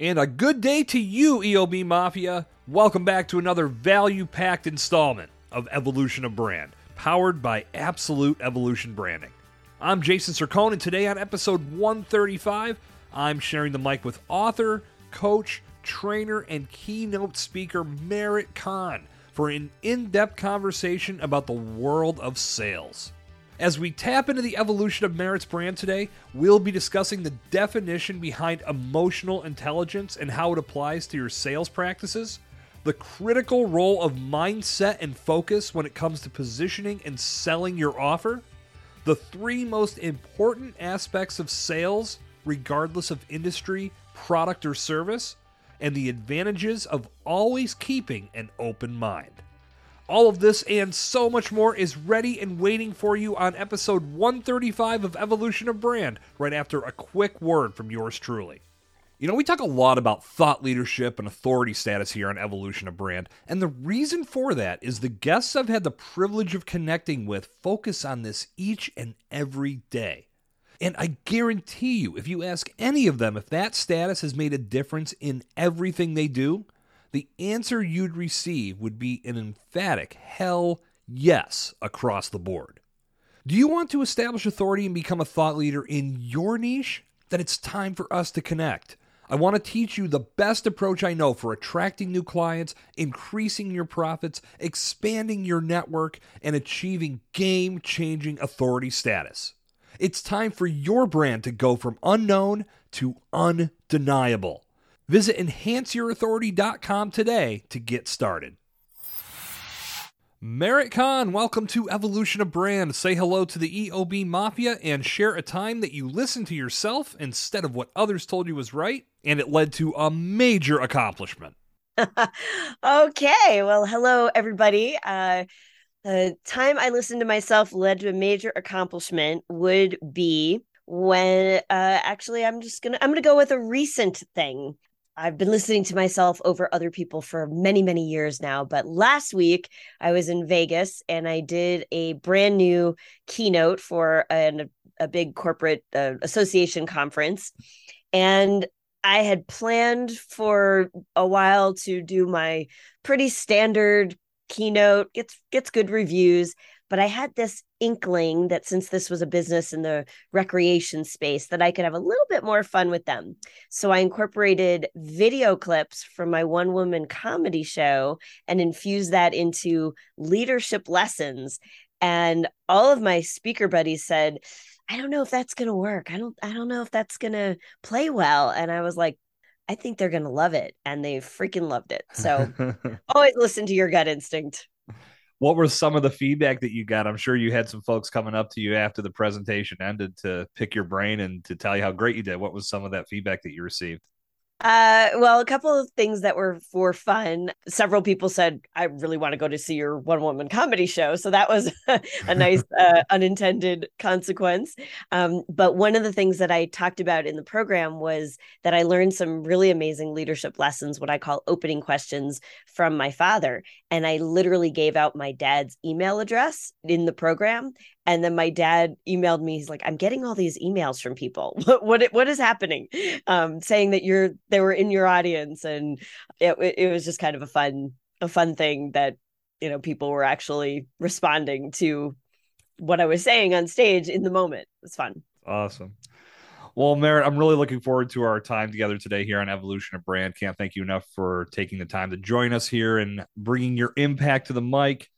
And a good day to you, EOB Mafia. Welcome back to another value packed installment of Evolution of Brand, powered by Absolute Evolution Branding. I'm Jason Sircone, and today on episode 135, I'm sharing the mic with author, coach, trainer, and keynote speaker Merit Kahn for an in depth conversation about the world of sales. As we tap into the evolution of Merit's brand today, we'll be discussing the definition behind emotional intelligence and how it applies to your sales practices, the critical role of mindset and focus when it comes to positioning and selling your offer, the three most important aspects of sales, regardless of industry, product, or service, and the advantages of always keeping an open mind. All of this and so much more is ready and waiting for you on episode 135 of Evolution of Brand, right after a quick word from yours truly. You know, we talk a lot about thought leadership and authority status here on Evolution of Brand, and the reason for that is the guests I've had the privilege of connecting with focus on this each and every day. And I guarantee you, if you ask any of them if that status has made a difference in everything they do, the answer you'd receive would be an emphatic hell yes across the board. Do you want to establish authority and become a thought leader in your niche? Then it's time for us to connect. I want to teach you the best approach I know for attracting new clients, increasing your profits, expanding your network, and achieving game changing authority status. It's time for your brand to go from unknown to undeniable. Visit enhanceyourauthority.com today to get started. Merit Kahn, welcome to Evolution of Brand. Say hello to the EOB Mafia and share a time that you listened to yourself instead of what others told you was right, and it led to a major accomplishment. okay, well, hello, everybody. Uh, the time I listened to myself led to a major accomplishment would be when uh, actually I'm just gonna I'm gonna go with a recent thing. I've been listening to myself over other people for many, many years now. But last week, I was in Vegas and I did a brand new keynote for an, a big corporate uh, association conference. And I had planned for a while to do my pretty standard keynote, gets gets good reviews, but I had this inkling that since this was a business in the recreation space that I could have a little bit more fun with them. So I incorporated video clips from my one woman comedy show and infused that into leadership lessons and all of my speaker buddies said I don't know if that's going to work. I don't I don't know if that's going to play well and I was like I think they're going to love it and they freaking loved it. So always listen to your gut instinct what were some of the feedback that you got? I'm sure you had some folks coming up to you after the presentation ended to pick your brain and to tell you how great you did. What was some of that feedback that you received? Uh, well, a couple of things that were for fun. Several people said, "I really want to go to see your one-woman comedy show," so that was a nice uh, unintended consequence. Um, but one of the things that I talked about in the program was that I learned some really amazing leadership lessons, what I call opening questions from my father, and I literally gave out my dad's email address in the program, and then my dad emailed me he's like i'm getting all these emails from people. What what, what is happening? Um, saying that you're they were in your audience and it, it was just kind of a fun a fun thing that you know people were actually responding to what i was saying on stage in the moment. It was fun. Awesome. Well, Merit, I'm really looking forward to our time together today here on Evolution of Brand. Can't thank you enough for taking the time to join us here and bringing your impact to the mic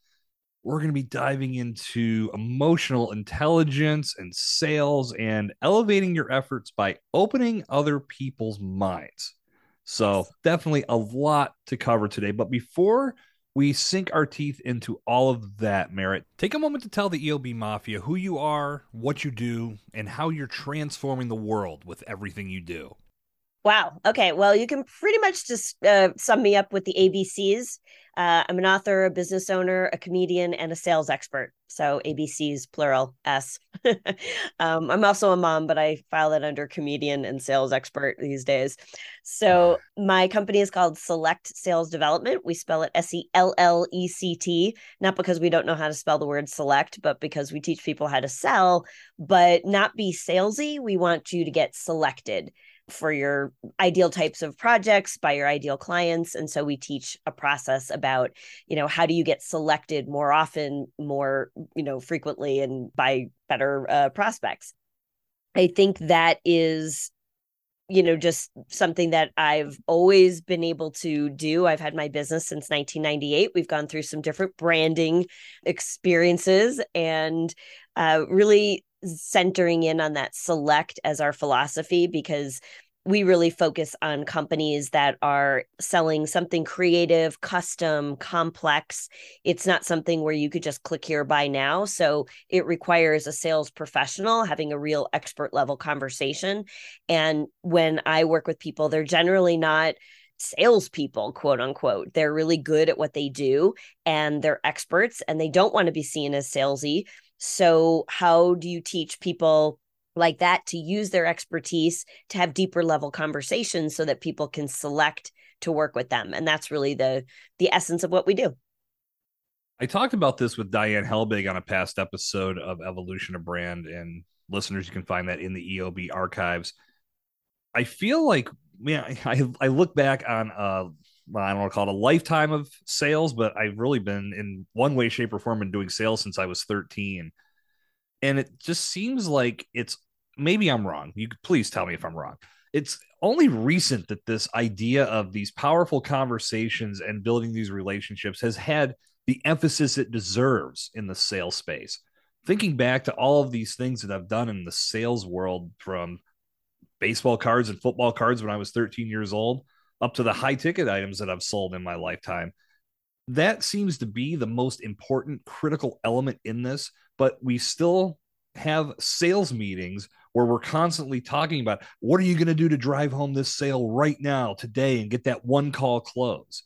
we're going to be diving into emotional intelligence and sales and elevating your efforts by opening other people's minds. So, definitely a lot to cover today. But before we sink our teeth into all of that, Merit, take a moment to tell the EOB Mafia who you are, what you do, and how you're transforming the world with everything you do. Wow. Okay. Well, you can pretty much just uh, sum me up with the ABCs. Uh, I'm an author, a business owner, a comedian, and a sales expert. So ABCs, plural S. um, I'm also a mom, but I file it under comedian and sales expert these days. So my company is called Sellect Sales Development. We spell it S E L L E C T, not because we don't know how to spell the word select, but because we teach people how to sell, but not be salesy. We want you to get selected for your ideal types of projects by your ideal clients. And so we teach a process about you know how do you get selected more often more you know frequently and by better uh, prospects. I think that is you know just something that i've always been able to do. I've had my business since 1998 we've gone through some different branding experiences and uh, really centering in on that select as our philosophy because we really focus on companies that are selling something creative, custom, complex. It's not something where you could just click here buy now. So it requires a sales professional having a real expert level conversation. And when I work with people, they're generally not salespeople, quote unquote. They're really good at what they do and they're experts and they don't want to be seen as salesy. So, how do you teach people like that to use their expertise to have deeper level conversations so that people can select to work with them? And that's really the the essence of what we do. I talked about this with Diane Helbig on a past episode of Evolution of Brand, and listeners, you can find that in the EOB archives. I feel like, man, I, I look back on uh, I don't want to call it a lifetime of sales, but I've really been in one way, shape, or form in doing sales since I was 13. And it just seems like it's maybe I'm wrong. You please tell me if I'm wrong. It's only recent that this idea of these powerful conversations and building these relationships has had the emphasis it deserves in the sales space. Thinking back to all of these things that I've done in the sales world from baseball cards and football cards when I was 13 years old up to the high ticket items that I've sold in my lifetime. That seems to be the most important critical element in this, but we still have sales meetings where we're constantly talking about what are you going to do to drive home this sale right now today and get that one call close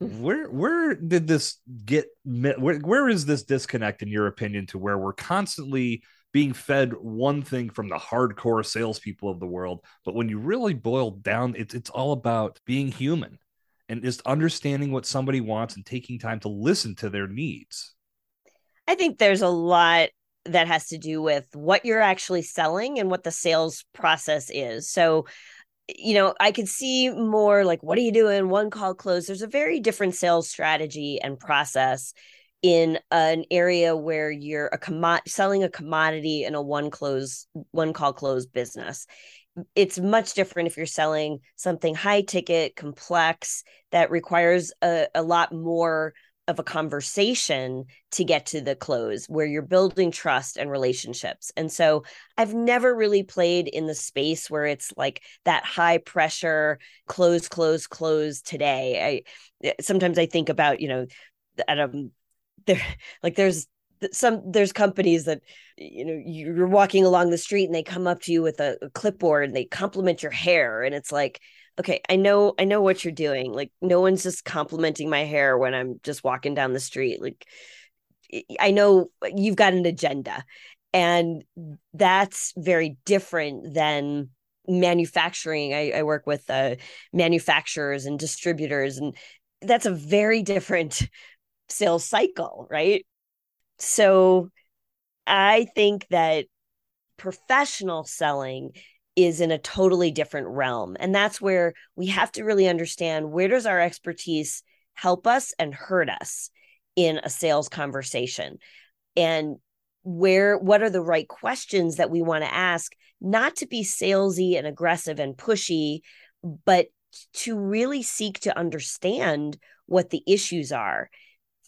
hmm. where where did this get where, where is this disconnect in your opinion to where we're constantly being fed one thing from the hardcore salespeople of the world. But when you really boil down, it's it's all about being human and just understanding what somebody wants and taking time to listen to their needs. I think there's a lot that has to do with what you're actually selling and what the sales process is. So, you know, I could see more like, what are you doing? One call close. There's a very different sales strategy and process in an area where you're a commo- selling a commodity in a one close one call close business it's much different if you're selling something high ticket complex that requires a, a lot more of a conversation to get to the close where you're building trust and relationships. And so I've never really played in the space where it's like that high pressure close close close today. I sometimes I think about, you know, at a there like there's some there's companies that you know you're walking along the street and they come up to you with a, a clipboard and they compliment your hair. And it's like okay i know i know what you're doing. Like no one's just complimenting my hair when i'm just walking down the street. Like i know you've got an agenda. And that's very different than manufacturing. I, I work with uh, manufacturers and distributors and that's a very different sales cycle, right? So I think that professional selling is in a totally different realm. And that's where we have to really understand where does our expertise help us and hurt us in a sales conversation? And where what are the right questions that we want to ask not to be salesy and aggressive and pushy but to really seek to understand what the issues are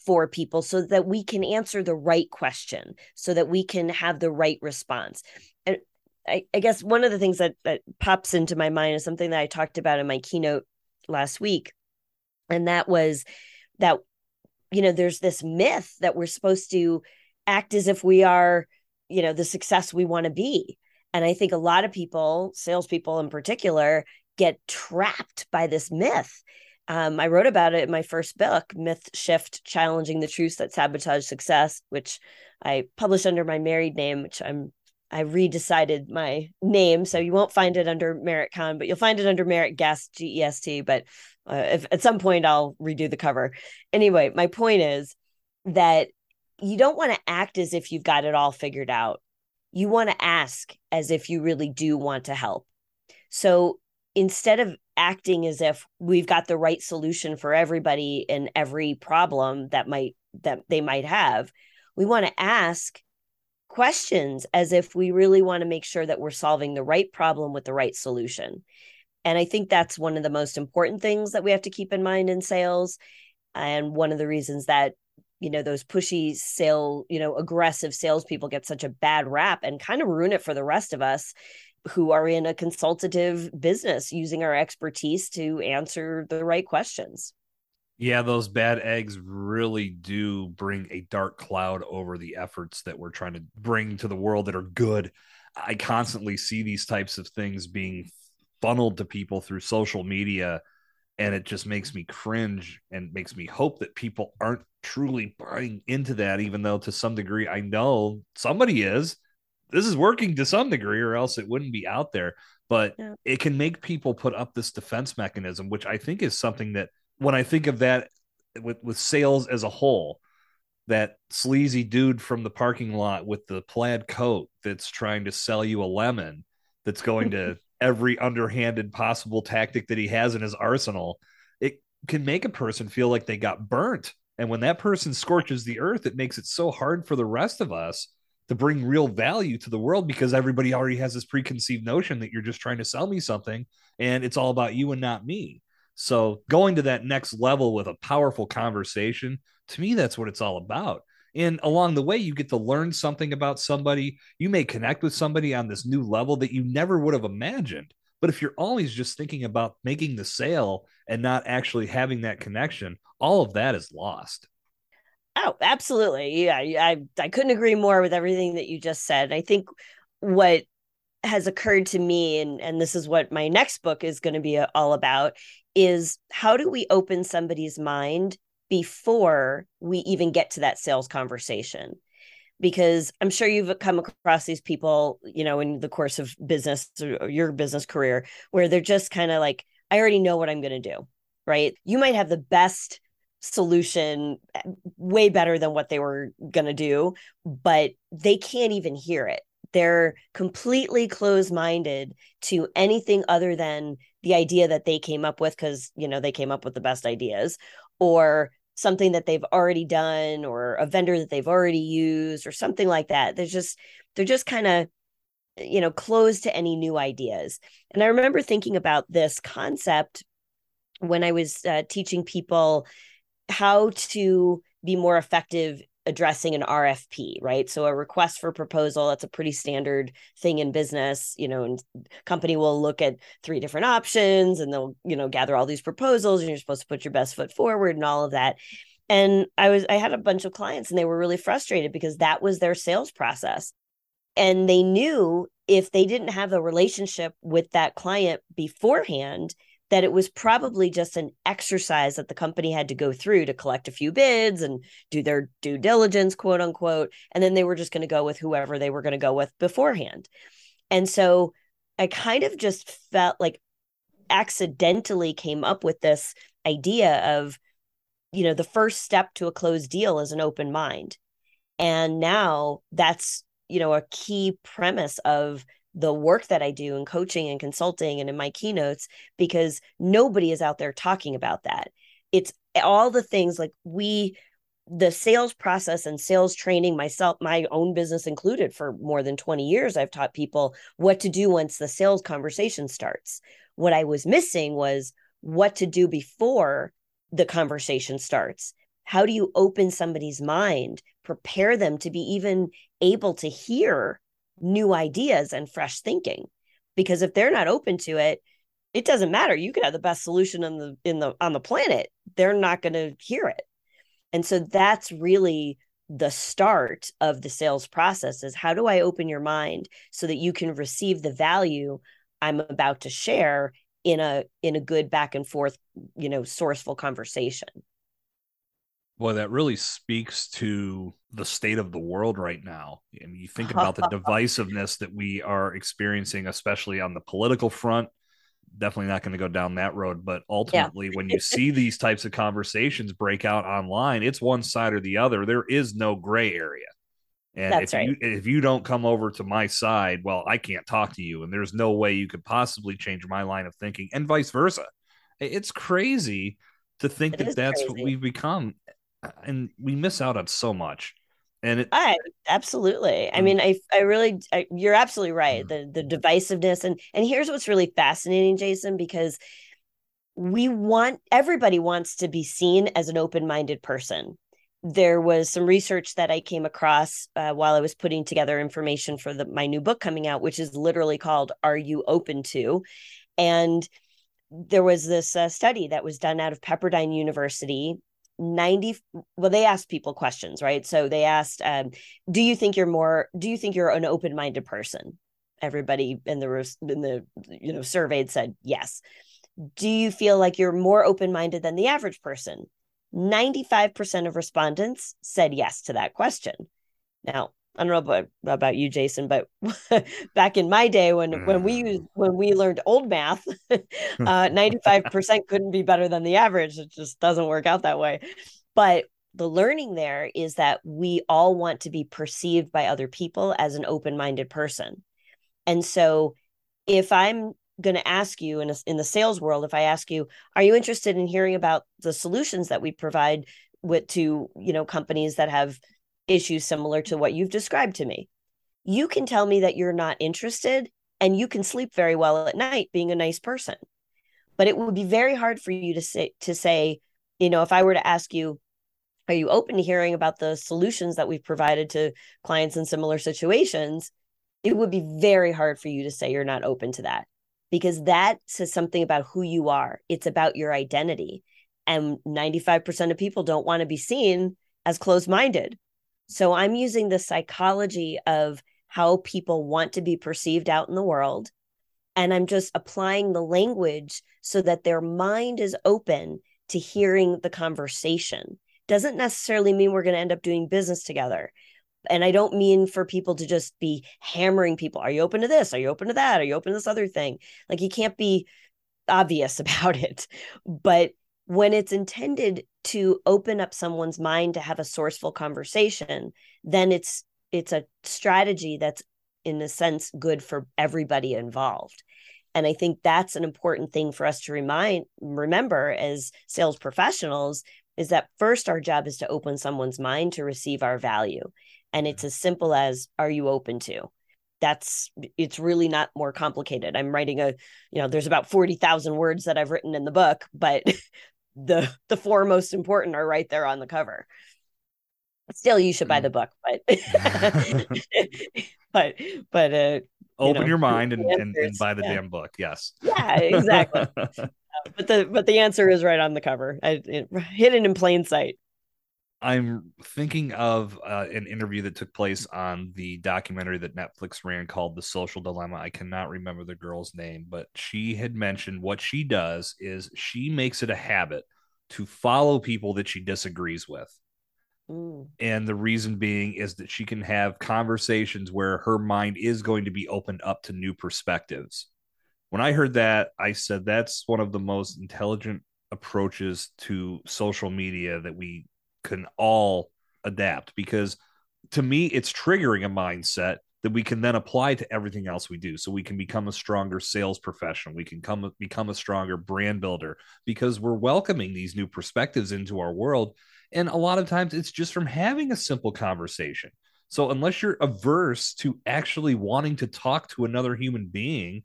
for people so that we can answer the right question, so that we can have the right response. And I, I guess one of the things that, that pops into my mind is something that I talked about in my keynote last week. And that was that, you know, there's this myth that we're supposed to act as if we are, you know, the success we want to be. And I think a lot of people, salespeople in particular, get trapped by this myth um, I wrote about it in my first book, Myth Shift Challenging the Truths That Sabotage Success, which I published under my married name, which I'm I redecided my name, so you won't find it under Merit Kahn, but you'll find it under Merit Gest G E S T. But uh, if at some point I'll redo the cover. Anyway, my point is that you don't want to act as if you've got it all figured out. You want to ask as if you really do want to help. So instead of acting as if we've got the right solution for everybody and every problem that might that they might have, we want to ask questions as if we really want to make sure that we're solving the right problem with the right solution. And I think that's one of the most important things that we have to keep in mind in sales. And one of the reasons that, you know, those pushy sale, you know, aggressive salespeople get such a bad rap and kind of ruin it for the rest of us who are in a consultative business using our expertise to answer the right questions. Yeah, those bad eggs really do bring a dark cloud over the efforts that we're trying to bring to the world that are good. I constantly see these types of things being funneled to people through social media, and it just makes me cringe and makes me hope that people aren't truly buying into that, even though to some degree I know somebody is. This is working to some degree, or else it wouldn't be out there. But yeah. it can make people put up this defense mechanism, which I think is something that when I think of that with with sales as a whole, that sleazy dude from the parking lot with the plaid coat that's trying to sell you a lemon, that's going to every underhanded possible tactic that he has in his arsenal, it can make a person feel like they got burnt. And when that person scorches the earth, it makes it so hard for the rest of us to bring real value to the world because everybody already has this preconceived notion that you're just trying to sell me something and it's all about you and not me. So going to that next level with a powerful conversation, to me, that's what it's all about. And along the way, you get to learn something about somebody. You may connect with somebody on this new level that you never would have imagined. But if you're always just thinking about making the sale and not actually having that connection, all of that is lost. Oh, absolutely. Yeah, I I couldn't agree more with everything that you just said. I think what has occurred to me and and this is what my next book is going to be uh, all about is how do we open somebody's mind before we even get to that sales conversation because i'm sure you've come across these people you know in the course of business or your business career where they're just kind of like i already know what i'm going to do right you might have the best solution way better than what they were going to do but they can't even hear it. They're completely closed minded to anything other than the idea that they came up with because you know they came up with the best ideas or something that they've already done or a vendor that they've already used or something like that. They're just they're just kind of you know closed to any new ideas. And i remember thinking about this concept when i was uh, teaching people how to be more effective addressing an RFP, right? So a request for proposal, that's a pretty standard thing in business, you know, and company will look at three different options and they'll, you know, gather all these proposals and you're supposed to put your best foot forward and all of that. And I was I had a bunch of clients and they were really frustrated because that was their sales process. And they knew if they didn't have a relationship with that client beforehand, that it was probably just an exercise that the company had to go through to collect a few bids and do their due diligence, quote unquote. And then they were just going to go with whoever they were going to go with beforehand. And so I kind of just felt like accidentally came up with this idea of, you know, the first step to a closed deal is an open mind. And now that's, you know, a key premise of the work that I do in coaching and consulting and in my keynotes because nobody is out there talking about that. It's all the things like we the sales process and sales training myself my own business included for more than 20 years I've taught people what to do once the sales conversation starts. What I was missing was what to do before the conversation starts. How do you open somebody's mind, prepare them to be even able to hear new ideas and fresh thinking. Because if they're not open to it it doesn't matter. You could have the best solution in the in the on the planet. They're not going to hear it. And so that's really the start of the sales process is how do i open your mind so that you can receive the value i'm about to share in a in a good back and forth you know sourceful conversation well, that really speaks to the state of the world right now. And you think about the divisiveness that we are experiencing, especially on the political front. Definitely not going to go down that road. But ultimately, yeah. when you see these types of conversations break out online, it's one side or the other. There is no gray area. And That's if right. you if you don't come over to my side, well, I can't talk to you, and there's no way you could possibly change my line of thinking, and vice versa. It's crazy to think It that that's what we've become, and we miss out on so much. And it, I absolutely. I Mm. mean, I I really I, you're absolutely right. Mm. The the divisiveness and and here's what's really fascinating, Jason, because we want everybody wants to be seen as an open-minded person. There was some research that I came across uh, while I was putting together information for the my new book coming out, which is literally called "Are You Open to?" and there was this uh, study that was done out of Pepperdine University 90 well they asked people questions right? So they asked um, do you think you're more do you think you're an open-minded person? Everybody in the in the you know surveyed said yes. Do you feel like you're more open-minded than the average person? 95% of respondents said yes to that question. Now I don't know about, about you, Jason, but back in my day when when we mm. used when we learned old math, uh, ninety five percent couldn't be better than the average. It just doesn't work out that way. But the learning there is that we all want to be perceived by other people as an open minded person, and so if I'm going to ask you in a, in the sales world, if I ask you, are you interested in hearing about the solutions that we provide with to you know companies that have issues similar to what you've described to me. You can tell me that you're not interested and you can sleep very well at night being a nice person. But it would be very hard for you to say to say, you know, if I were to ask you, are you open to hearing about the solutions that we've provided to clients in similar situations? It would be very hard for you to say you're not open to that because that says something about who you are. It's about your identity. And 95% of people don't want to be seen as closed minded. So I'm using the psychology of how people want to be perceived out in the world. And I'm just applying the language so that their mind is open to hearing the conversation. Doesn't necessarily mean we're going to end up doing business together. And I don't mean for people to just be hammering people. Are you open to this? Are you open to that? Are you open to this other thing? Like you can't be obvious about it. But when it's intended to open up someone's mind to have a sourceful conversation then it's it's a strategy that's in a sense good for everybody involved. And i think that's an important thing for us to remind remember as sales professionals is that first our job is to open someone's mind to receive our value. And it's mm-hmm. as simple as are you open to? That's it's really not more complicated. I'm writing a you know there's about 40,000 words that i've written in the book but the the four most important are right there on the cover. Still, you should buy the book, but but but uh, open know, your mind and, and, and buy the yeah. damn book. Yes. yeah, exactly. but the but the answer is right on the cover, I, it, hidden in plain sight. I'm thinking of uh, an interview that took place on the documentary that Netflix ran called The Social Dilemma. I cannot remember the girl's name, but she had mentioned what she does is she makes it a habit to follow people that she disagrees with. Mm. And the reason being is that she can have conversations where her mind is going to be opened up to new perspectives. When I heard that, I said that's one of the most intelligent approaches to social media that we can all adapt because to me it's triggering a mindset that we can then apply to everything else we do. So we can become a stronger sales professional. We can come become a stronger brand builder because we're welcoming these new perspectives into our world. And a lot of times it's just from having a simple conversation. So unless you're averse to actually wanting to talk to another human being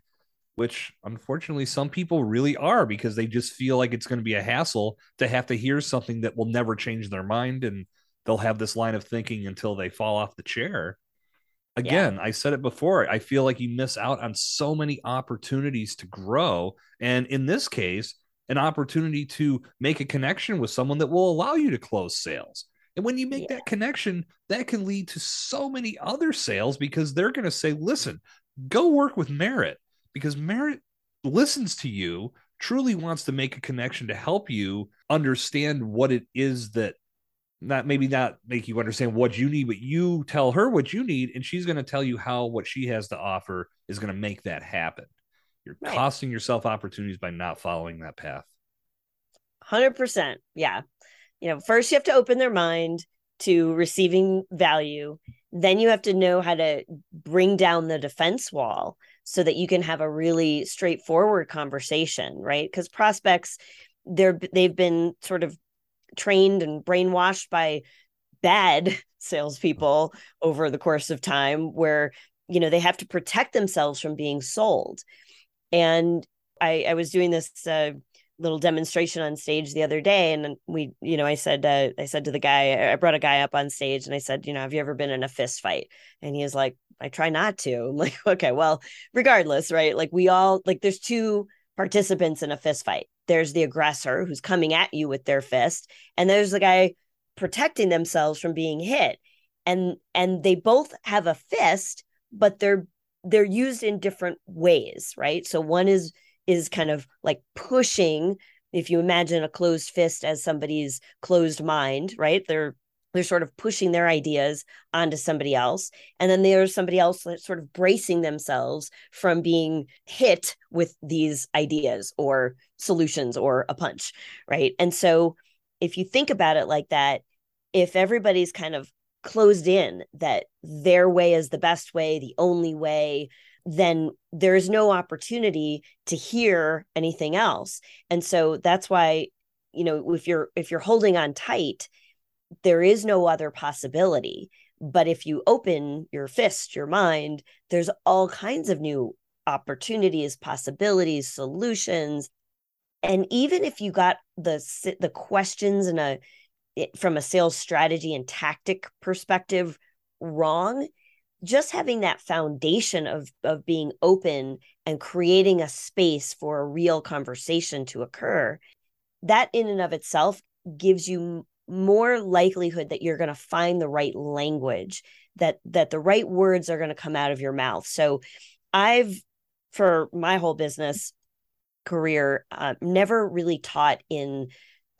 which unfortunately some people really are because they just feel like it's going to be a hassle to have to hear something that will never change their mind and they'll have this line of thinking until they fall off the chair. Again, yeah. I said it before, I feel like you miss out on so many opportunities to grow and in this case, an opportunity to make a connection with someone that will allow you to close sales. And when you make yeah. that connection, that can lead to so many other sales because they're going to say, "Listen, go work with Merit." Because Merit listens to you, truly wants to make a connection to help you understand what it is that not maybe not make you understand what you need, but you tell her what you need, and she's going to tell you how what she has to offer is going to make that happen. You're right. costing yourself opportunities by not following that path. 100%. Yeah. You know, first you have to open their mind to receiving value then you have to know how to bring down the defense wall so that you can have a really straightforward conversation right? Because prospects they're they've been sort of trained and brainwashed by bad salespeople over the course of time where you know they have to protect themselves from being sold. And i i was doing this uh, little demonstration on stage the other day and we you know i said uh, i said to the guy i brought a guy up on stage and i said you know have you ever been in a fist fight? And he was like i try not to i'm like okay well regardless right? Like we all like there's two participants in a fist fight. There's the aggressor who's coming at you with their fist and there's the guy protecting themselves from being hit. And and they both have a fist but they're they're used in different ways right? So one is is kind of like pushing if you imagine a closed fist as somebody's closed mind right? They're they're sort of pushing their ideas onto somebody else and then there's somebody else that's sort of bracing themselves from being hit with these ideas or solutions or a punch right? And so if you think about it like that if everybody's kind of closed in that their way is the best way the only way then there is no opportunity to hear anything else. And so that's why you know if you're if you're holding on tight there is no other possibility. But if you open your fist your mind there's all kinds of new opportunities possibilities solutions. And even if you got the the questions in a from a sales strategy and tactic perspective wrong just having that foundation of of being open and creating a space for a real conversation to occur that in and of itself gives you more likelihood that you're going to find the right language that that the right words are going to come out of your mouth so i've for my whole business career uh, never really taught in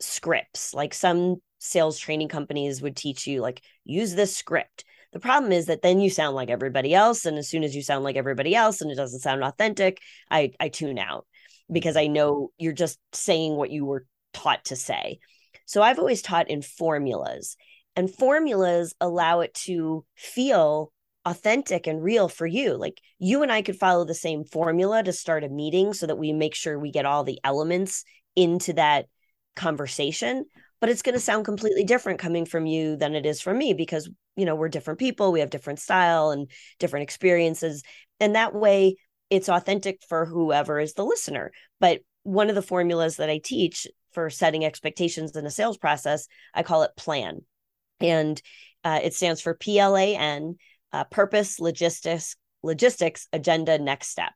scripts like some sales training companies would teach you like use this script the problem is that then you sound like everybody else. And as soon as you sound like everybody else and it doesn't sound authentic, I, I tune out because I know you're just saying what you were taught to say. So I've always taught in formulas, and formulas allow it to feel authentic and real for you. Like you and I could follow the same formula to start a meeting so that we make sure we get all the elements into that conversation but it's going to sound completely different coming from you than it is from me because you know we're different people we have different style and different experiences and that way it's authentic for whoever is the listener but one of the formulas that i teach for setting expectations in a sales process i call it plan and uh, it stands for plan uh, purpose logistics logistics agenda next step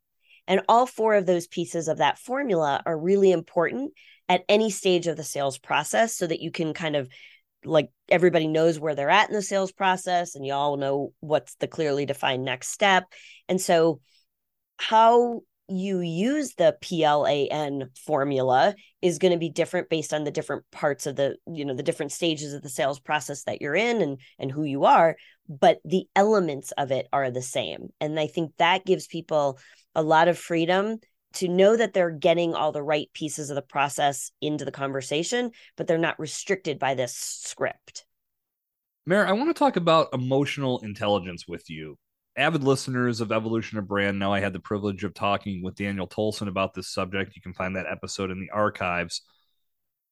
and all four of those pieces of that formula are really important at any stage of the sales process so that you can kind of like everybody knows where they're at in the sales process and you all know what's the clearly defined next step. And so how you use the PLAN formula is going to be different based on the different parts of the you know the different stages of the sales process that you're in and and who you are but the elements of it are the same and I think that gives people a lot of freedom to know that they're getting all the right pieces of the process into the conversation, but they're not restricted by this script. Mare, I want to talk about emotional intelligence with you. Avid listeners of Evolution of Brand know I had the privilege of talking with Daniel Tolson about this subject. You can find that episode in the archives.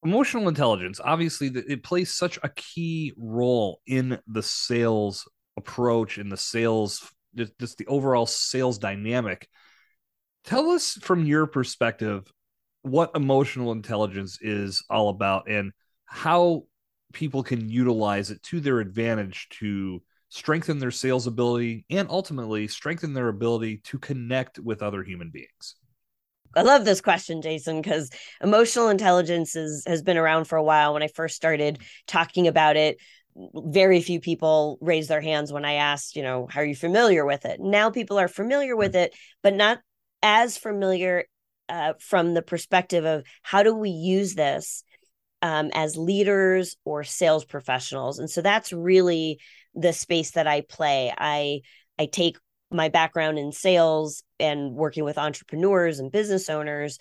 Emotional intelligence, obviously, it plays such a key role in the sales approach, in the sales, just, the overall sales dynamic tell us from your perspective what emotional intelligence is all about and how people can utilize it to their advantage to strengthen their sales ability and ultimately strengthen their ability to connect with other human beings. I love this question, Jason, because emotional intelligence is, has been around for a while. When I first started talking about it, very few people raised their hands when I asked, you know, how are you familiar with it? Now people are familiar with it, but not as familiar uh, from the perspective of how do we use this um, as leaders or sales professionals and so that's really the space that i play. I i take my background in sales and working with entrepreneurs and business owners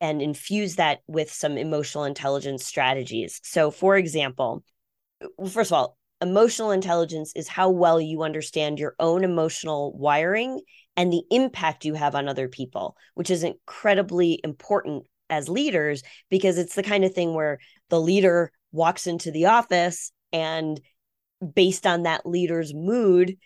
and infuse that with some emotional intelligence strategies. So for example first of all emotional intelligence is how well you understand your own emotional wiring and the impact you have on other people, which is incredibly important as leaders because it's the kind of thing where the leader walks into the office and based on that leader's mood,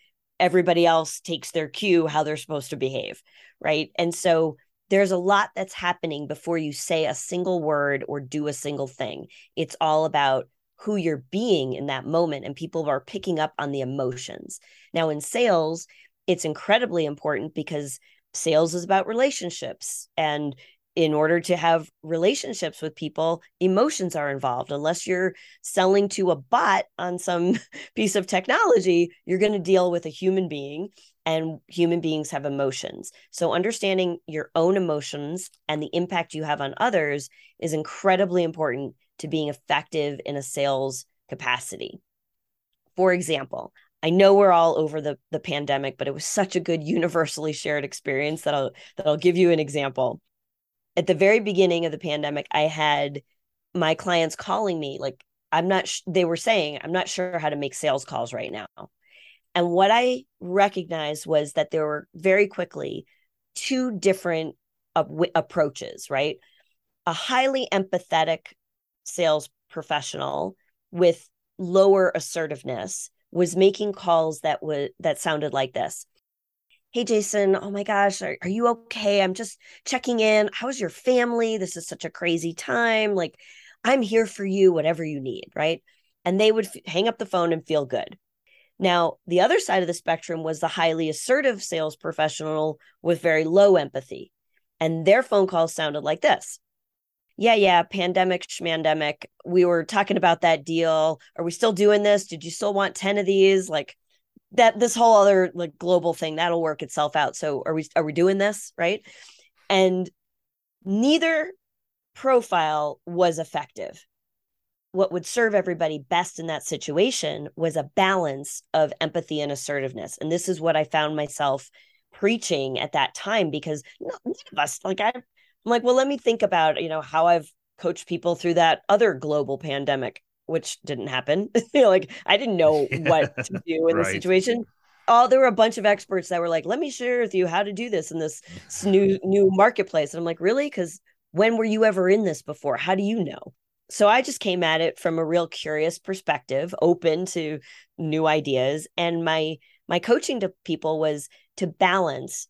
everybody else takes their cue how they're supposed to behave. Right. And so there's a lot that's happening before you say a single word or do a single thing. It's all about who you're being in that moment, and people are picking up on the emotions. Now, in sales, it's incredibly important because sales is about relationships and in order to have relationships with people, emotions are involved. Unless you're selling to a bot on some piece of technology, you're going to deal with a human being, and human beings have emotions. So, understanding your own emotions and the impact you have on others is incredibly important to being effective in a sales capacity. For example, I know we're all over the the pandemic, but it was such a good universally shared experience that I'll that I'll give you an example at the very beginning of the pandemic, I had my clients calling me like, I'm not, sh- they were saying, I'm not sure how to make sales calls right now. And what I recognized was that there were very quickly two different approaches, right? A highly empathetic sales professional with lower assertiveness was making calls that would that sounded like this Hey, Jason, oh my gosh, are, are you okay? I'm just checking in. How's your family? This is such a crazy time. Like, I'm here for you, whatever you need. Right. And they would f- hang up the phone and feel good. Now, the other side of the spectrum was the highly assertive sales professional with very low empathy. And their phone calls sounded like this Yeah, yeah, pandemic, schmandemic. We were talking about that deal. Are we still doing this? Did you still want 10 of these? Like, that this whole other like global thing that'll work itself out. So are we are we doing this right? And neither profile was effective. What would serve everybody best in that situation was a balance of empathy and assertiveness. And this is what i found myself preaching at that time because none of us like I, i'm like well let me think about you know how i've coached people through that other global pandemic which didn't happen. you know, like I didn't know what to do in right. the situation. Oh, there were a bunch of experts that were like, "Let me share with you how to do this in this new new marketplace." And I'm like, "Really? Because when were you ever in this before? How do you know?" So I just came at it from a real curious perspective, open to new ideas, and my my coaching to people was to balance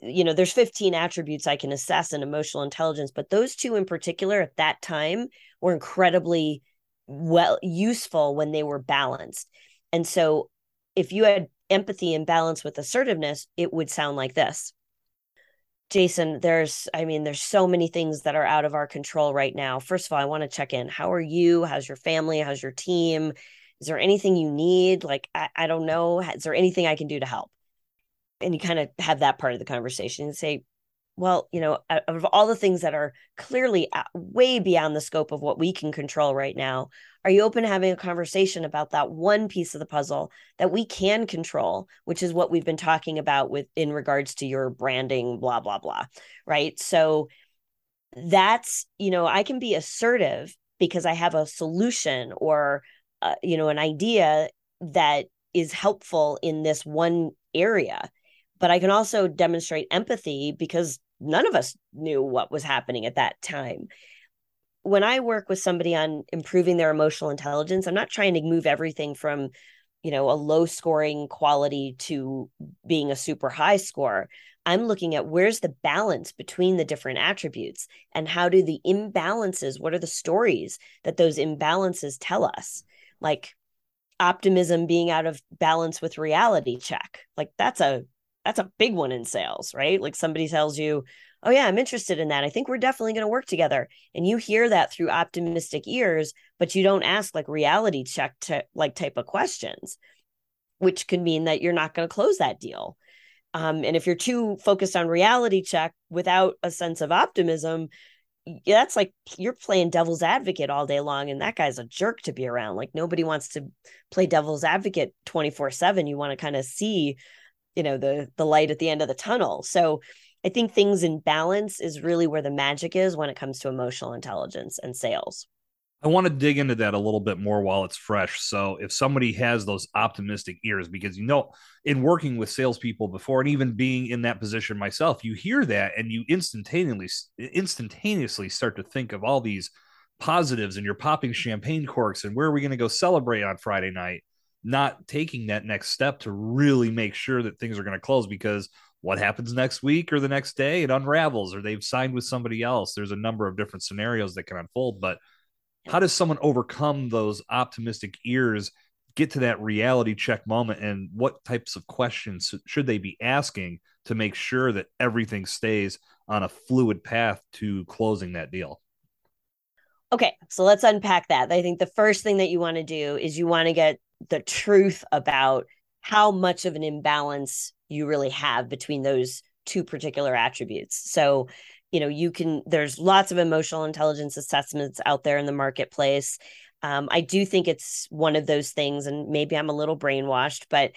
you know there's 15 attributes i can assess in emotional intelligence but those two in particular at that time were incredibly well useful when they were balanced. And so if you had empathy and balance with assertiveness, it would sound like this. Jason, there's, I mean, there's so many things that are out of our control right now. First of all, I want to check in. How are you? How's your family? How's your team? Is there anything you need? Like, I, I don't know. Is there anything I can do to help? And you kind of have that part of the conversation and say, well, you know, of all the things that are clearly way beyond the scope of what we can control right now, are you open to having a conversation about that one piece of the puzzle that we can control, which is what we've been talking about with in regards to your branding, blah, blah, blah. Right. So that's, you know, I can be assertive because I have a solution or, uh, you know, an idea that is helpful in this one area but I can also demonstrate empathy because none of us knew what was happening at that time. When I work with somebody on improving their emotional intelligence, I'm not trying to move everything from, you know, a low scoring quality to being a super high score. I'm looking at where's the balance between the different attributes and how do the imbalances, what are the stories that those imbalances tell us? Like optimism being out of balance with reality check. Like that's a that's a big one in sales, right? Like somebody tells you, "Oh yeah, I'm interested in that. I think we're definitely going to work together." And you hear that through optimistic ears, but you don't ask like reality check to like type of questions, which could mean that you're not going to close that deal. Um, and if you're too focused on reality check without a sense of optimism, that's like you're playing devil's advocate all day long and that guy's a jerk to be around like nobody wants to play devil's advocate 24 7 you want to kind of see you know the the light at the end of the tunnel so i think things in balance is really where the magic is when it comes to emotional intelligence and sales I want to dig into that a little bit more while it's fresh. So, if somebody has those optimistic ears, because you know, in working with salespeople before, and even being in that position myself, you hear that and you instantaneously instantaneously start to think of all these positives, and you're popping champagne corks, and where are we going to go celebrate on Friday night? Not taking that next step to really make sure that things are going to close because what happens next week or the next day it unravels or they've signed with somebody else. There's a number of different scenarios that can unfold but how does someone overcome those optimistic ears get to that reality check moment and what types of questions should they be asking to make sure that everything stays on a fluid path to closing that deal? Okay so let's unpack that. I think the first thing that you want to do is you want to get the truth about how much of an imbalance you really have between those two particular attributes. So you know you can there's lots of emotional intelligence assessments out there in the marketplace. Um, i do think it's one of those things and maybe i'm a little brainwashed but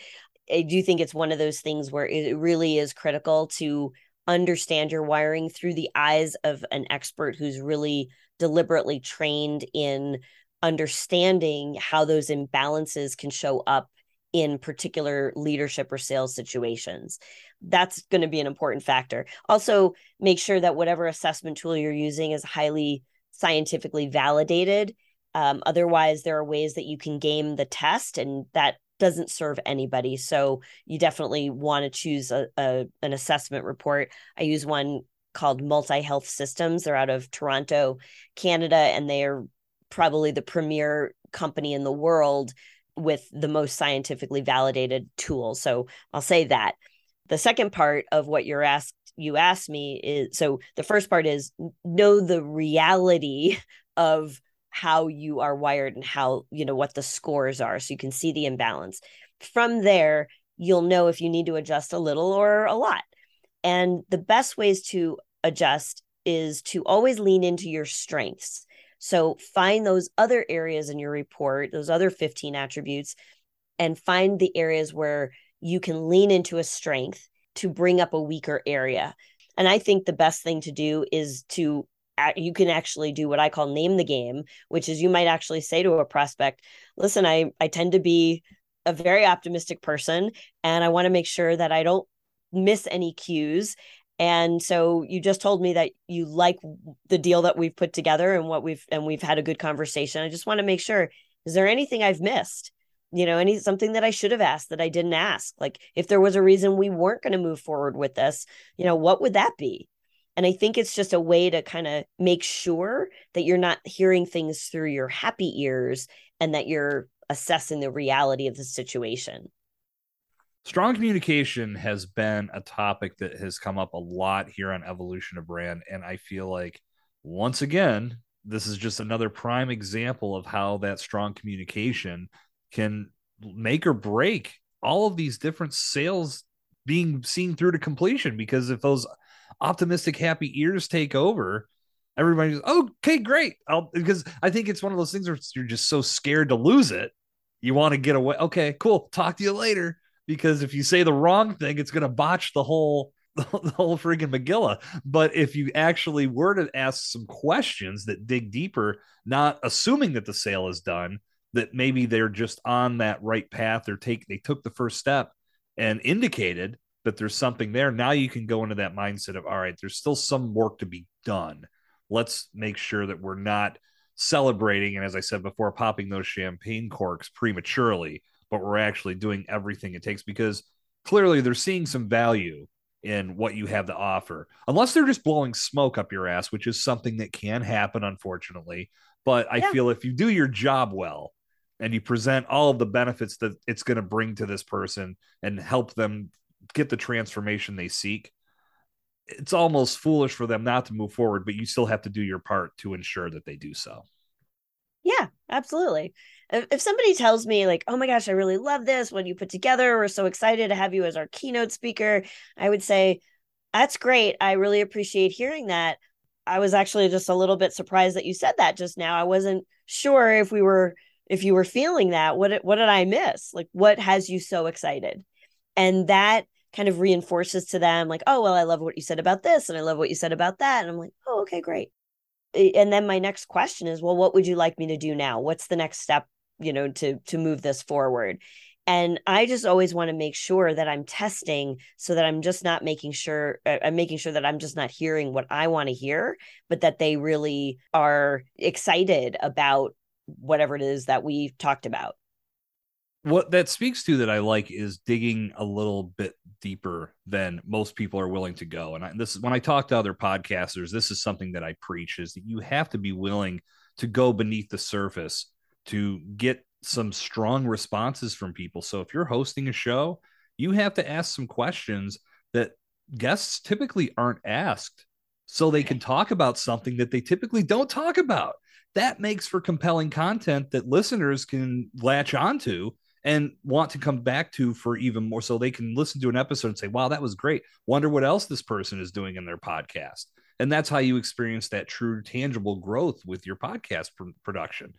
i do think it's one of those things where it really is critical to understand your wiring through the eyes of an expert who's really deliberately trained in understanding how those imbalances can show up in particular leadership or sales situations. That's going to be an important factor. Also, make sure that whatever assessment tool you're using is highly scientifically validated. Um, otherwise, there are ways that you can game the test, and that doesn't serve anybody. So, you definitely want to choose a, a an assessment report. I use one called Multi Health Systems. They're out of Toronto, Canada, and they are probably the premier company in the world with the most scientifically validated tools. So I'll say that. The second part of what you're asked you asked me is so the first part is know the reality of how you are wired and how you know what the scores are so you can see the imbalance from there you'll know if you need to adjust a little or a lot and the best ways to adjust is to always lean into your strengths so find those other areas in your report, those other 15 attributes, and find the areas where you can lean into a strength to bring up a weaker area. And I think the best thing to do is to you can actually do what I call name the game, which is you might actually say to a prospect, listen, I, I tend to be a very optimistic person and I want to make sure that I don't miss any cues and so you just told me that you like the deal that we've put together and what we've and we've had a good conversation. I just want to make sure is there anything I've missed? You know, any something that I should have asked that I didn't ask? Like if there was a reason we weren't going to move forward with this, you know, what would that be? And I think it's just a way to kind of make sure that you're not hearing things through your happy ears and that you're assessing the reality of the situation. Strong communication has been a topic that has come up a lot here on Evolution of Brand. And I feel like, once again, this is just another prime example of how that strong communication can make or break all of these different sales being seen through to completion. Because if those optimistic, happy ears take over, everybody's okay, great. I'll, because I think it's one of those things where you're just so scared to lose it. You want to get away. Okay, cool. Talk to you later because if you say the wrong thing, it's going to botch the whole the whole freaking Megillah. But if you actually were to ask some questions that dig deeper, not assuming that the sale is done, that maybe they're just on that right path, or take they took the first step and indicated that there's something there. Now you can go into that mindset of all right, there's still some work to be done. Let's make sure that we're not celebrating and as I said before, popping those champagne corks prematurely but we're actually doing everything it takes because clearly they're seeing some value in what you have to offer. Unless they're just blowing smoke up your ass, which is something that can happen, unfortunately. But I yeah. feel if you do your job well and you present all of the benefits that it's going to bring to this person and help them get the transformation they seek, it's almost foolish for them not to move forward, but you still have to do your part to ensure that they do so. Yeah, absolutely if somebody tells me like oh my gosh i really love this what you put together we're so excited to have you as our keynote speaker i would say that's great i really appreciate hearing that. I was actually just a little bit surprised that you said that just now i wasn't sure if we were if you were feeling that what what did i miss? Like what has you so excited? And that kind of reinforces to them like oh well i love what you said about this and i love what you said about that and i'm like oh okay great. Eh, and then my next question is well what would you like me to do now? What's the next step you know to to move this forward and i just always want to make sure that i'm testing so that i'm just not making sure uh, i'm making sure that i'm just not hearing what i want to hear but that they really are excited about whatever it is that we talked about what that speaks to that I like is digging a little bit deeper than most people are willing to go. And I, this is when I talk to other podcasters, this is something that I preach is that you have to be willing to go beneath the surface to get some strong responses from people. So if you're hosting a show, you have to ask some questions that guests typically aren't asked so they can talk about something that they typically don't talk about. That makes for compelling content that listeners can latch onto and want to come back to for even more so they can listen to an episode and say wow that was great wonder what else this person is doing in their podcast and that's how you experience that true tangible growth with your podcast pr- production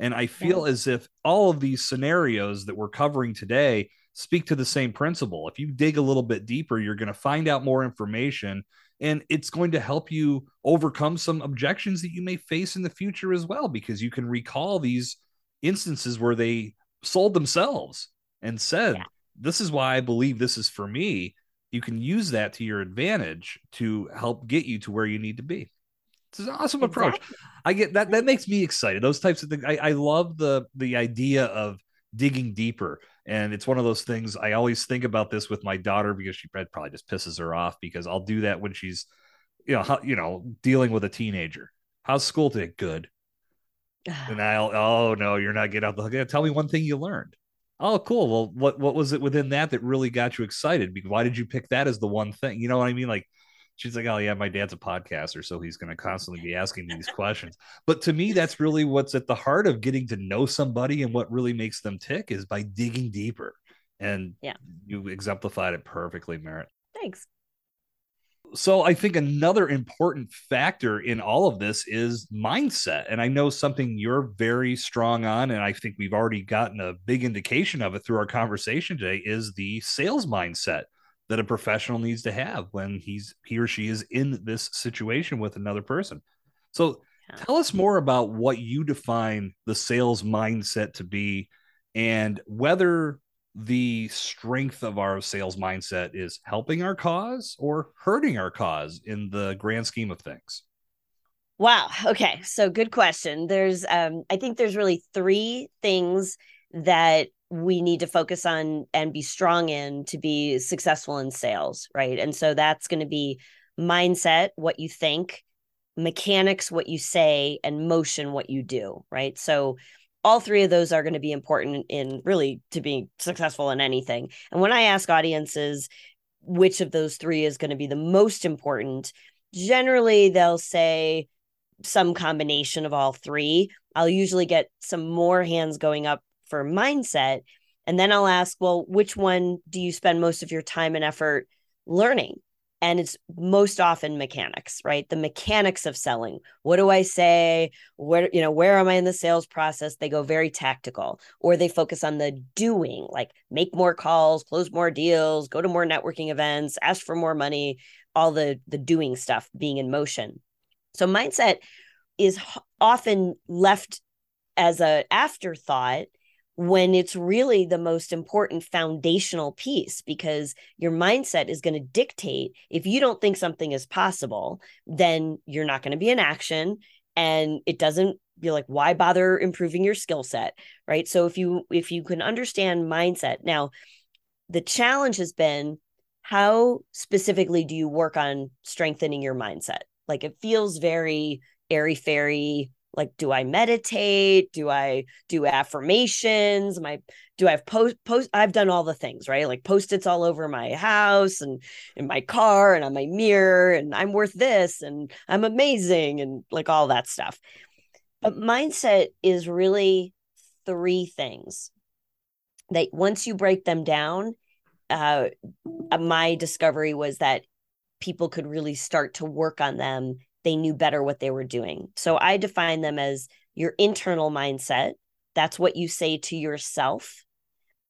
and i feel yeah. as if all of these scenarios that we're covering today speak to the same principle if you dig a little bit deeper you're going to find out more information and it's going to help you overcome some objections that you may face in the future as well because you can recall these instances where they sold themselves and said, yeah. This is why I believe this is for me. You can use that to your advantage to help get you to where you need to be. It's an awesome exactly. approach. I get that. That makes me excited. Those types of things. I, I love the the idea of digging deeper. And it's one of those things I always think about this with my daughter because she probably just pisses her off because I'll do that when she's, you know, how, you know, dealing with a teenager. How's school today? Good and I'll, oh no, you're not getting out the hook. Tell me one thing you learned. Oh, cool. Well, what what was it within that that really got you excited? Because why did you pick that as the one thing? You know what I mean? Like, she's like, oh yeah, my dad's a podcaster, so he's going to constantly be asking these questions. But to me, that's really what's at the heart of getting to know somebody and what really makes them tick is by digging deeper. And yeah, you exemplified it perfectly, Merit. Thanks. So I think another important factor in all of this is mindset. And I know something you're very strong on, and I think we've already gotten a big indication of it through our conversation today, is the sales mindset that a professional needs to have when he's he or she is in this situation with another person. So tell us more about what you define the sales mindset to be and whether the strength of our sales mindset is helping our cause or hurting our cause in the grand scheme of things? Wow. Okay. So good question. There's um I think there's really three things that we need to focus on and be strong in to be successful in sales, right? And so that's going to be mindset, what you think, mechanics, what you say, and motion, what you do, right? So all three of those are going to be important in really to be successful in anything. And when I ask audiences which of those three is going to be the most important, generally they'll say some combination of all three. I'll usually get some more hands going up for mindset. And then I'll ask, well, which one do you spend most of your time and effort learning? and it's most often mechanics right? The mechanics of selling. What do i say? Where you know where am i in the sales process? They go very tactical. Or they focus on the doing like make more calls close more deals go to more networking events ask for more money all the the doing stuff being in motion. So mindset is often left as a afterthought when it's really the most important foundational piece because your mindset is going to dictate if you don't think something is possible then you're not going to be in action and it doesn't be like why bother improving your skill set? Right? So if you if you can understand mindset now the challenge has been how specifically do you work on strengthening your mindset? Like it feels very airy fairy like do i meditate? Do i do affirmations? My do i have post post i've done all the things right? Like post-its all over my house and in my car and on my mirror and i'm worth this and i'm amazing and like all that stuff. But mindset is really three things that once you break them down uh my discovery was that people could really start to work on them they knew better what they were doing. So I define them as your internal mindset. That's what you say to yourself.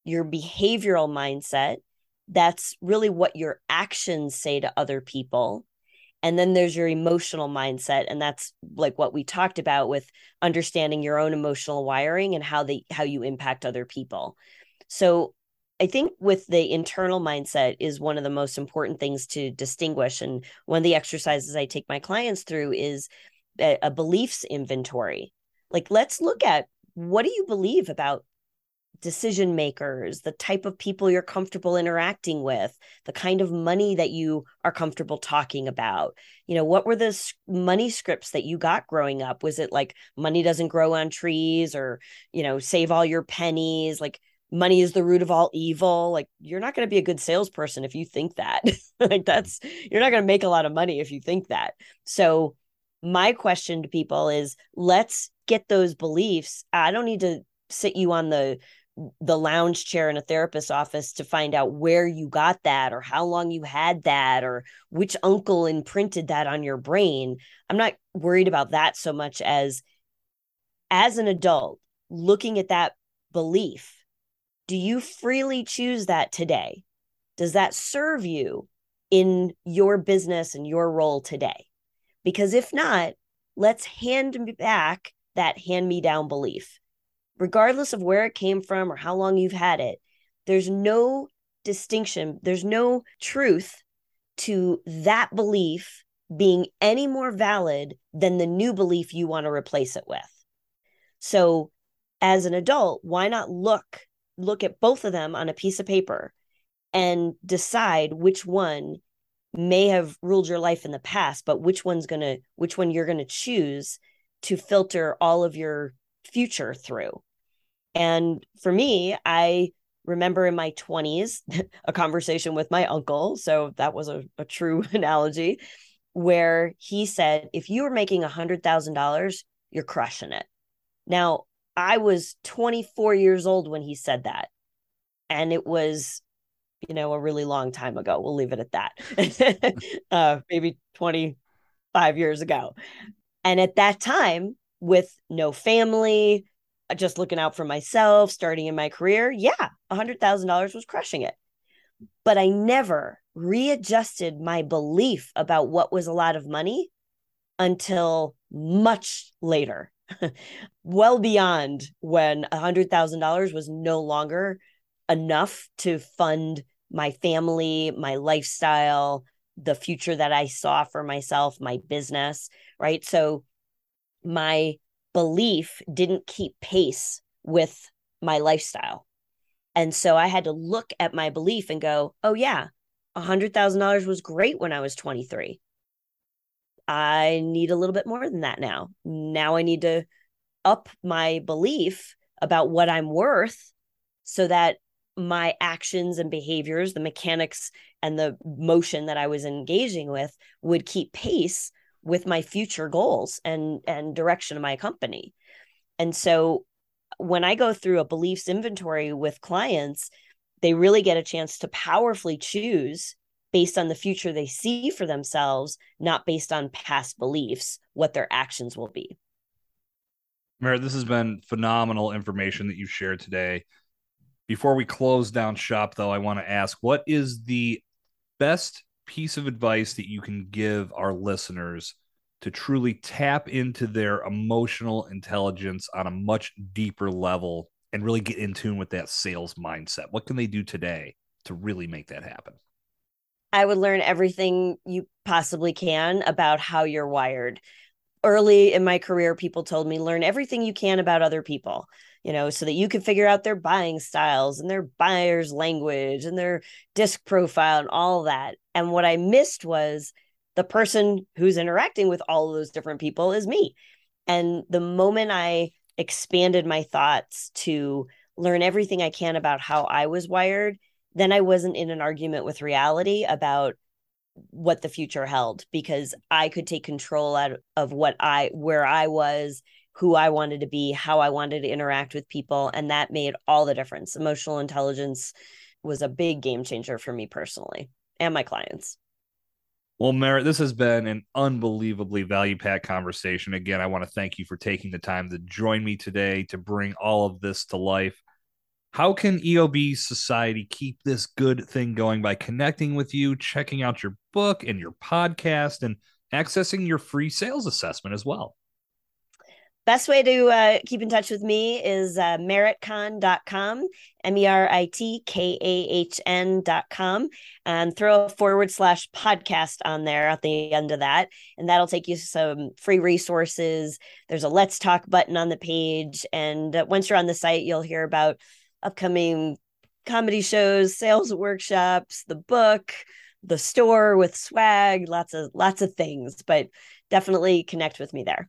Your behavioral mindset. That's really what your actions say to other people. And then there's your emotional mindset. And that's like what we talked about with understanding your own emotional wiring and how they how you impact other people. So I think with the internal mindset is one of the most important things to distinguish. And one of the exercises I take my clients through is a, a beliefs inventory. Like, let's look at what do you believe about decision makers, the type of people you're comfortable interacting with, the kind of money that you are comfortable talking about. You know, what were the money scripts that you got growing up? Was it like money doesn't grow on trees or, you know, save all your pennies? Like, money is the root of all evil like you're not going to be a good salesperson if you think that. Like mm-hmm. that's you're not going to make a lot of money if you think that. So my question to people is let's get those beliefs. I don't need to sit you on the the lounge chair in a therapist's office to find out where you got that or how long you had that or which uncle imprinted that on your brain. I'm not worried about that so much as as an adult looking at that belief do you freely choose that today? Does that serve you in your business and your role today? Because if not let's hand back that hand me down belief. Regardless of where it came from or how long you've had it, there's no distinction, there's no truth to that belief being any more valid than the new belief you want to replace it with. So, as an adult, why not look look at both of them on a piece of paper and decide which one may have ruled your life in the past, but which one's going to which one you're going to choose to filter all of your future through. And for me, I remember in my 20s a conversation with my uncle. So that was a, a true analogy where he said, if you were making a $100,000, you're crushing it. Now, I was 24 years old when he said that. And it was, you know, a really long time ago. We'll leave it at that. uh, maybe 25 years ago. And at that time, with no family, just looking out for myself, starting in my career, yeah, $100,000 was crushing it. But I never readjusted my belief about what was a lot of money until much later, well beyond when $100,000 was no longer enough to fund my family, my lifestyle, the future that I saw for myself, my business, right? So my belief didn't keep pace with my lifestyle. And so I had to look at my belief and go, oh, yeah, $100,000 was great when I was 23. I need a little bit more than that now. Now I need to up my belief about what I'm worth so that my actions and behaviors, the mechanics and the motion that I was engaging with would keep pace with my future goals and and direction of my company and so when i go through a beliefs inventory with clients they really get a chance to powerfully choose based on the future they see for themselves not based on past beliefs what their actions will be Merit, this has been phenomenal information that you've shared today. Before we close down shop, though, I want to ask what is the best piece of advice that you can give our listeners to truly tap into their emotional intelligence on a much deeper level and really get in tune with that sales mindset? What can they do today to really make that happen? I would learn everything you possibly can about how you're wired. Early in my career, people told me learn everything you can about other people you know, so that you can figure out their buying styles and their buyer's language and their disc profile and all that. And what I missed was the person who's interacting with all of those different people is me. And the moment I expanded my thoughts to learn everything I can about how I was wired, then I wasn't in an argument with reality about what the future held because I could take control out of what I where I was who I wanted to be, how I wanted to interact with people. And that made all the difference. Emotional intelligence was a big game changer for me personally and my clients. Well, Merit, this has been an unbelievably value packed conversation. Again, I want to thank you for taking the time to join me today to bring all of this to life. How can EOB Society keep this good thing going by connecting with you, checking out your book and your podcast, and accessing your free sales assessment as well. Best way to uh, keep in touch with me is uh, meritkahn.com, M E R I T K A H N.com, and throw a forward slash podcast on there at the end of that. And that'll take you some free resources. There's a let's talk button on the page. And uh, once you're on the site, you'll hear about upcoming comedy shows, sales workshops, the book, the store with swag, lots of lots of things. But definitely connect with me there.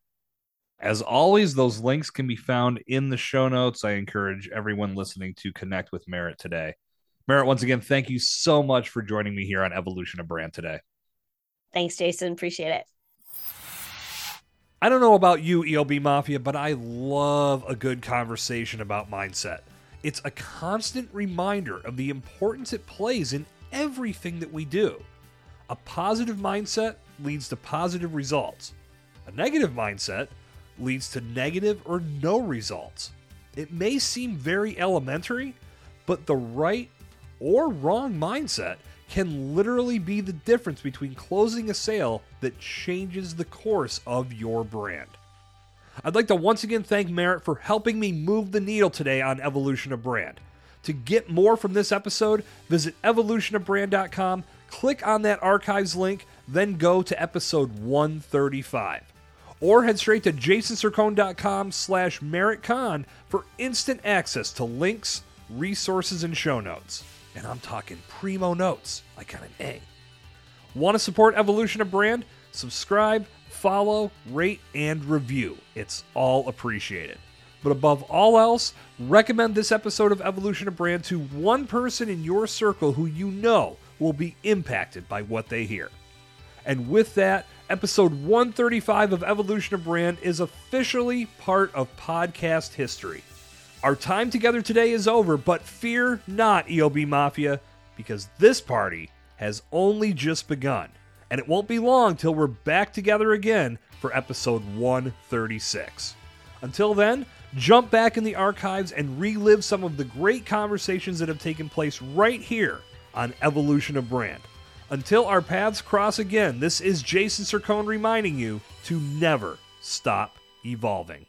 As always, those links can be found in the show notes. I encourage everyone listening to connect with Merit today. Merit, once again, thank you so much for joining me here on Evolution of Brand today. Thanks, Jason. Appreciate it. I don't know about you, EOB Mafia, but I love a good conversation about mindset. It's a constant reminder of the importance it plays in everything that we do. A positive mindset leads to positive results. A negative mindset leads to negative or no results. It may seem very elementary, but the right or wrong mindset can literally be the difference between closing a sale that changes the course of your brand. I'd like to once again thank Merit for helping me move the needle today on Evolution of Brand. To get more from this episode, visit evolutionofbrand.com, click on that archives link, then go to episode 135 or head straight to jasonsircone.com slash meritkahn for instant access to links, resources, and show notes. And I'm talking primo notes, like on an A. Want to support Evolution of Brand? Subscribe, follow, rate, and review. It's all appreciated. But above all else, recommend this episode of Evolution of Brand to one person in your circle who you know will be impacted by what they hear. And with that, episode 135 of Evolution of Brand is officially part of podcast history. Our time together today is over, but fear not, EOB Mafia, because this party has only just begun, and it won't be long till we're back together again for episode 136. Until then, jump back in the archives and relive some of the great conversations that have taken place right here on Evolution of Brand. Until our paths cross again, this is Jason Sircone reminding you to never stop evolving.